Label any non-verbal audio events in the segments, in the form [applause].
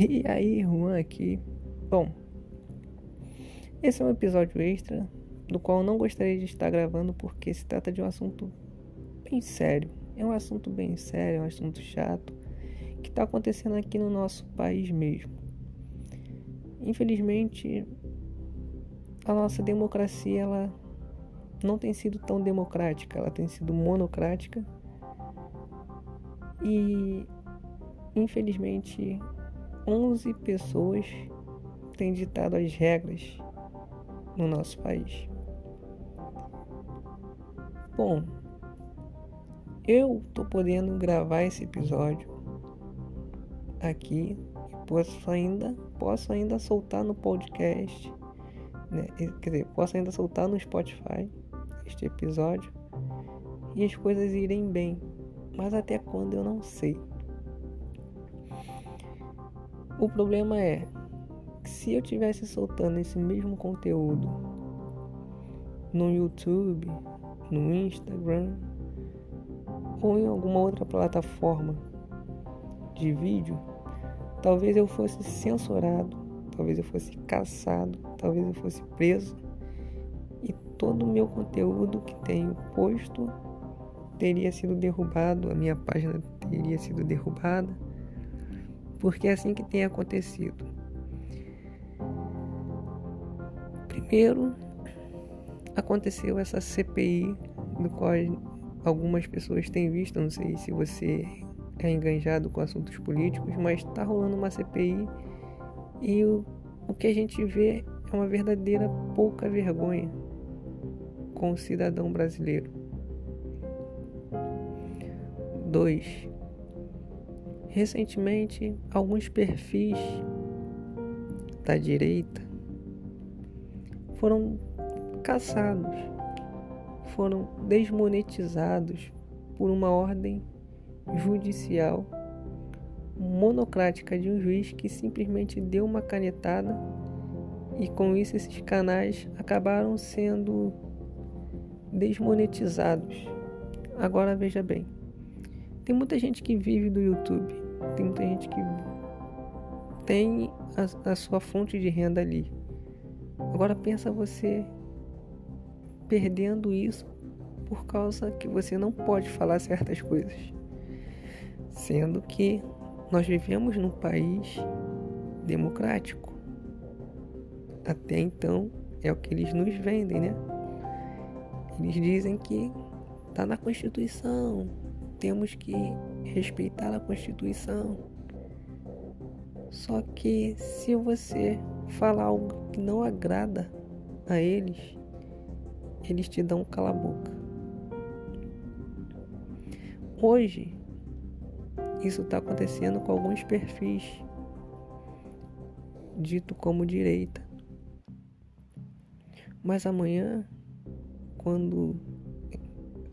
[laughs] E aí, Juan aqui. Bom, esse é um episódio extra do qual não gostaria de estar gravando porque se trata de um assunto bem sério. É um assunto bem sério, é um assunto chato que está acontecendo aqui no nosso país mesmo. Infelizmente, a nossa democracia ela não tem sido tão democrática, ela tem sido monocrática e infelizmente 11 pessoas têm ditado as regras no nosso país. Bom, eu tô podendo gravar esse episódio aqui e posso ainda, posso ainda soltar no podcast, né? quer dizer, posso ainda soltar no Spotify este episódio e as coisas irem bem, mas até quando eu não sei. O problema é que se eu tivesse soltando esse mesmo conteúdo no YouTube, no Instagram ou em alguma outra plataforma de vídeo, talvez eu fosse censurado, talvez eu fosse caçado, talvez eu fosse preso e todo o meu conteúdo que tenho posto teria sido derrubado, a minha página teria sido derrubada, porque é assim que tem acontecido. Primeiro, aconteceu essa CPI, do qual algumas pessoas têm visto, não sei se você é enganjado com assuntos políticos, mas está rolando uma CPI e o, o que a gente vê é uma verdadeira pouca vergonha com o cidadão brasileiro. 2. Recentemente, alguns perfis da direita foram caçados, foram desmonetizados por uma ordem judicial monocrática de um juiz que simplesmente deu uma canetada e com isso esses canais acabaram sendo desmonetizados. Agora veja bem. Tem muita gente que vive do YouTube, tem muita gente que tem a, a sua fonte de renda ali. Agora pensa você perdendo isso por causa que você não pode falar certas coisas. Sendo que nós vivemos num país democrático. Até então é o que eles nos vendem, né? Eles dizem que tá na Constituição, temos que respeitar a Constituição. Só que se você falar algo que não agrada a eles, eles te dão cala boca. Hoje, isso está acontecendo com alguns perfis dito como direita. Mas amanhã, quando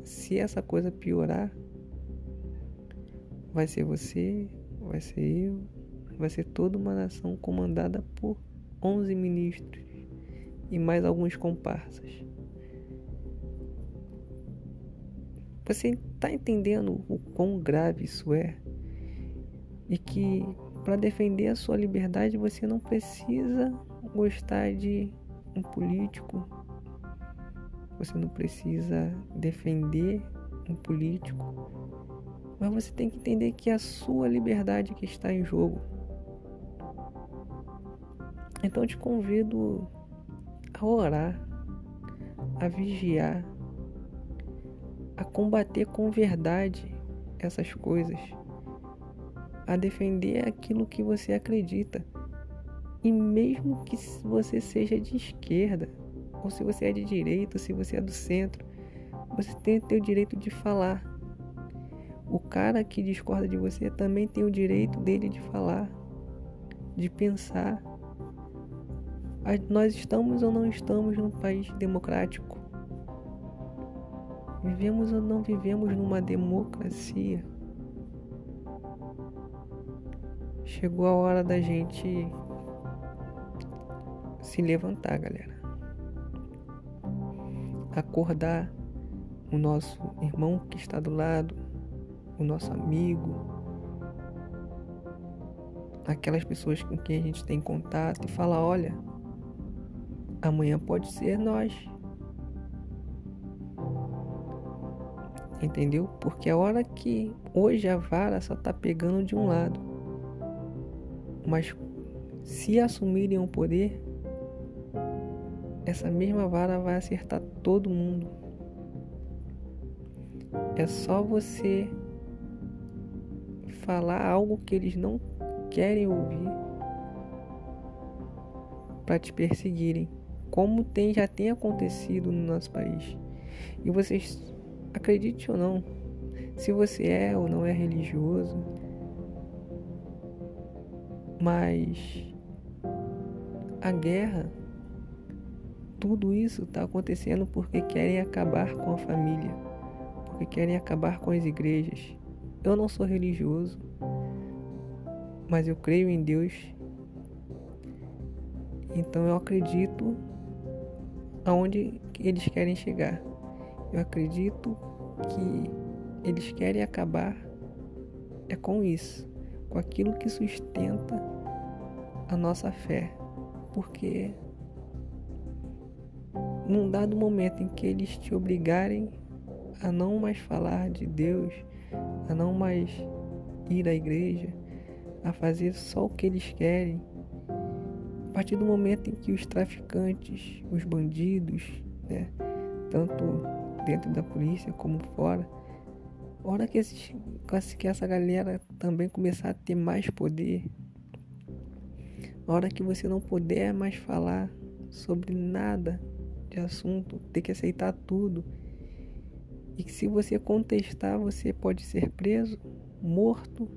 se essa coisa piorar, vai ser você, vai ser eu, vai ser toda uma nação comandada por 11 ministros e mais alguns comparsas. Você está entendendo o quão grave isso é? E que para defender a sua liberdade você não precisa gostar de um político, você não precisa defender um político, mas você tem que entender que é a sua liberdade que está em jogo. Então eu te convido a orar, a vigiar, a combater com verdade essas coisas, a defender aquilo que você acredita. E mesmo que você seja de esquerda, ou se você é de direita, ou se você é do centro, você tem o direito de falar o cara que discorda de você também tem o direito dele de falar, de pensar. Nós estamos ou não estamos num país democrático? Vivemos ou não vivemos numa democracia? Chegou a hora da gente se levantar, galera. Acordar o nosso irmão que está do lado, o nosso amigo, aquelas pessoas com quem a gente tem contato e falar: olha, amanhã pode ser nós. Entendeu? Porque a hora que hoje a vara só tá pegando de um lado. Mas se assumirem o poder, essa mesma vara vai acertar todo mundo. É só você falar algo que eles não querem ouvir para te perseguirem, como tem já tem acontecido no nosso país. E vocês acredite ou não, se você é ou não é religioso, mas a guerra, tudo isso está acontecendo porque querem acabar com a família, porque querem acabar com as igrejas. Eu não sou religioso, mas eu creio em Deus. Então eu acredito aonde eles querem chegar. Eu acredito que eles querem acabar é com isso, com aquilo que sustenta a nossa fé. Porque num dado momento em que eles te obrigarem a não mais falar de Deus, a não mais ir à igreja, a fazer só o que eles querem, a partir do momento em que os traficantes, os bandidos, né, tanto dentro da polícia como fora, hora que, esses, que essa galera também começar a ter mais poder, hora que você não puder mais falar sobre nada de assunto, ter que aceitar tudo, e que se você contestar, você pode ser preso, morto,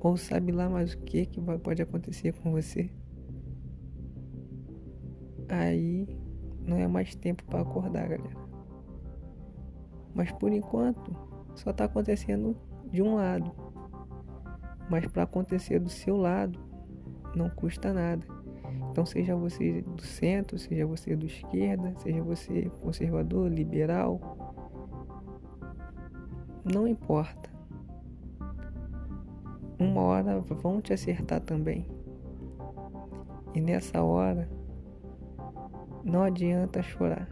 ou sabe lá mais o que que pode acontecer com você. Aí não é mais tempo para acordar, galera. Mas por enquanto só está acontecendo de um lado. Mas para acontecer do seu lado não custa nada. Então seja você do centro, seja você do esquerda, seja você conservador, liberal, não importa. Uma hora vão te acertar também. E nessa hora não adianta chorar.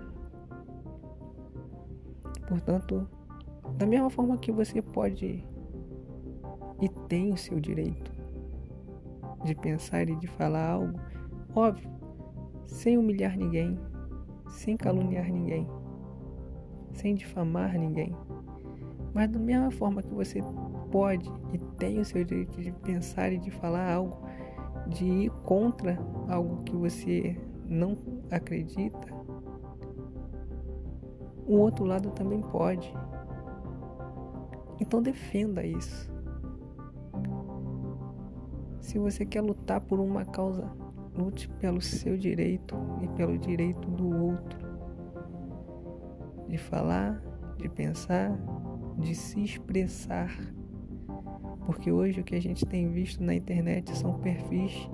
Portanto, da mesma forma que você pode e tem o seu direito de pensar e de falar algo, óbvio, sem humilhar ninguém, sem caluniar ninguém, sem difamar ninguém. Mas da mesma forma que você pode e tem o seu direito de pensar e de falar algo, de ir contra algo que você não acredita, o outro lado também pode. Então defenda isso. Se você quer lutar por uma causa, lute pelo seu direito e pelo direito do outro. De falar, de pensar, de se expressar. Porque hoje o que a gente tem visto na internet são perfis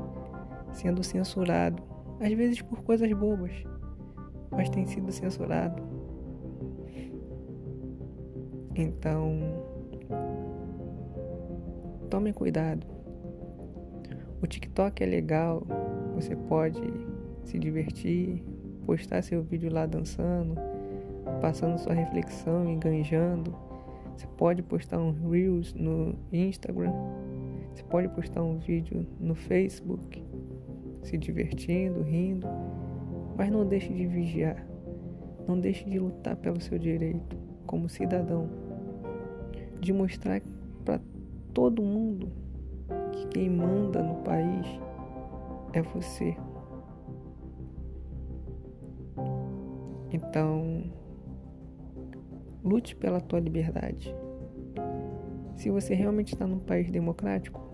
sendo censurados às vezes por coisas bobas, mas tem sido censurado. Então, tome cuidado. O TikTok é legal, você pode se divertir, postar seu vídeo lá dançando, passando sua reflexão, enganjando. Você pode postar um Reels no Instagram, você pode postar um vídeo no Facebook se divertindo, rindo, mas não deixe de vigiar, não deixe de lutar pelo seu direito como cidadão, de mostrar para todo mundo que quem manda no país é você. Então, lute pela tua liberdade. Se você realmente está num país democrático,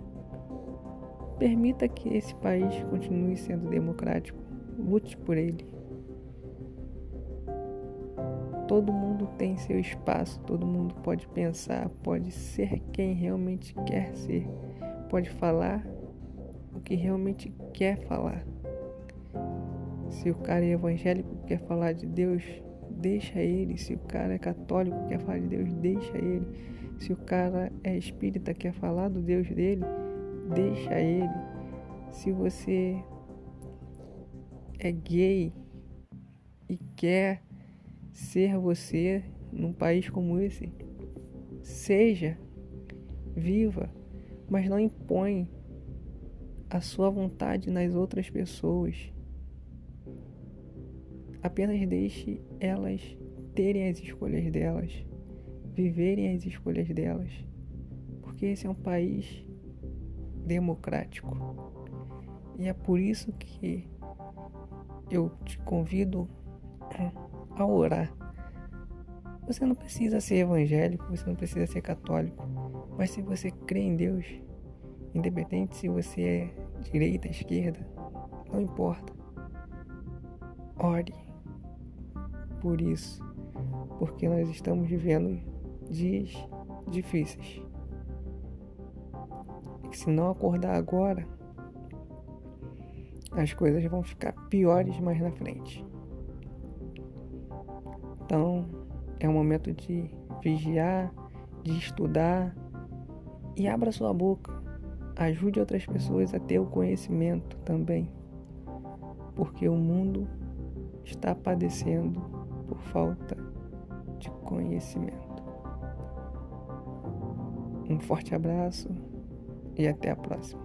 Permita que esse país continue sendo democrático. Lute por ele. Todo mundo tem seu espaço, todo mundo pode pensar, pode ser quem realmente quer ser, pode falar que realmente quer falar. Se o cara é evangélico quer falar de Deus, deixa ele. Se o cara é católico, quer falar de Deus, deixa ele. Se o cara é espírita, quer falar do Deus dele, deixa ele. Se você é gay e quer ser você num país como esse, seja, viva, mas não impõe a sua vontade nas outras pessoas. Apenas deixe elas terem as escolhas delas, viverem as escolhas delas, porque esse é um país democrático. E é por isso que eu te convido a orar. Você não precisa ser evangélico, você não precisa ser católico, mas se você crê em Deus, independente se você é direita, esquerda, não importa. Ore por isso, porque nós estamos vivendo dias difíceis. E se não acordar agora, as coisas vão ficar piores mais na frente. Então, é um momento de vigiar, de estudar e abra sua boca. Ajude outras pessoas a ter o conhecimento também. Porque o mundo está padecendo por falta de conhecimento. Um forte abraço e até a próxima.